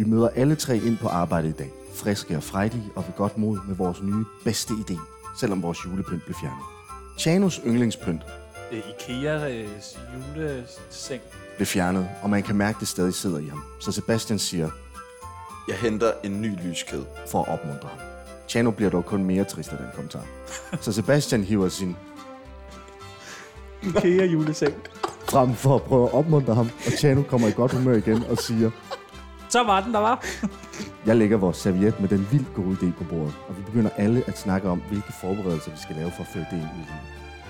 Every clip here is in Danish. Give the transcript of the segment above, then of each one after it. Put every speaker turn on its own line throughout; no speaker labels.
Vi møder alle tre ind på arbejde i dag. Friske og frejdige og ved godt mod med vores nye bedste idé, selvom vores julepynt blev fjernet. Chanos yndlingspynt
Øh, Ikeas juleseng.
blev fjernet, og man kan mærke, at det stadig sidder i ham. Så Sebastian siger,
Jeg henter en ny lyskæde.
for at opmuntre ham. Chano bliver dog kun mere trist af den kommentar. Så Sebastian hiver sin
Ikea juleseng.
frem for at prøve at opmuntre ham, og Chano kommer i godt humør igen og siger,
Så var den, der var.
jeg lægger vores serviet med den vildt gode idé på bordet, og vi begynder alle at snakke om, hvilke forberedelser vi skal lave for at føre det ind ud.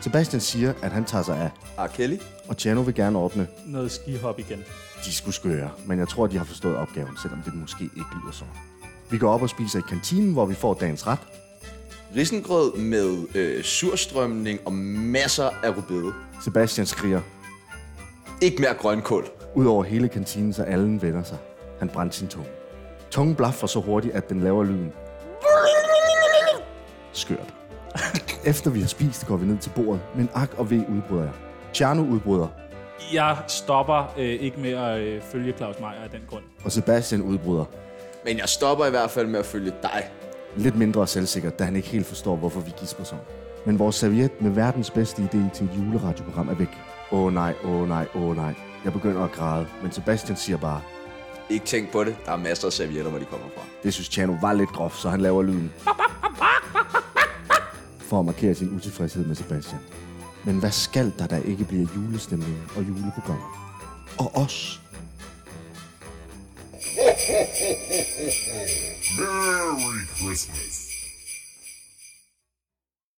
Sebastian siger, at han tager sig af,
R. Kelly?
og Chano vil gerne ordne.
Noget skihop igen.
De skulle skøre, men jeg tror, de har forstået opgaven, selvom det måske ikke lyder sådan. Vi går op og spiser i kantinen, hvor vi får dagens ret,
Risengrød med øh, surstrømning og masser af rubede.
Sebastian skriger,
Ikke mere grønkål.
Ud over hele kantinen, så alle vender sig. Han brændte sin tunge. Tungen blaffer så hurtigt, at den laver lyden. Skørt. Efter vi har spist, går vi ned til bordet, men ak og ved udbryder jeg. Tjerno udbryder,
Jeg stopper øh, ikke med at øh, følge Claus Meier af den grund.
og Sebastian udbryder.
Men jeg stopper i hvert fald med at følge dig.
Lidt mindre selvsikkert, da han ikke helt forstår, hvorfor vi gisper sådan. Men vores serviet med verdens bedste idé til et juleradioprogram er væk. Åh oh, nej, åh oh, nej, åh oh, nej. Jeg begynder at græde, men Sebastian siger bare,
Ikke tænk på det. Der er masser af servietter, hvor de kommer fra.
Det synes Tjano var lidt groft, så han laver lyden. For at markere sin utilfredshed med Sebastian. Men hvad skal der, der ikke bliver julestemning og juleprogrammer? Og os.
Merry Christmas.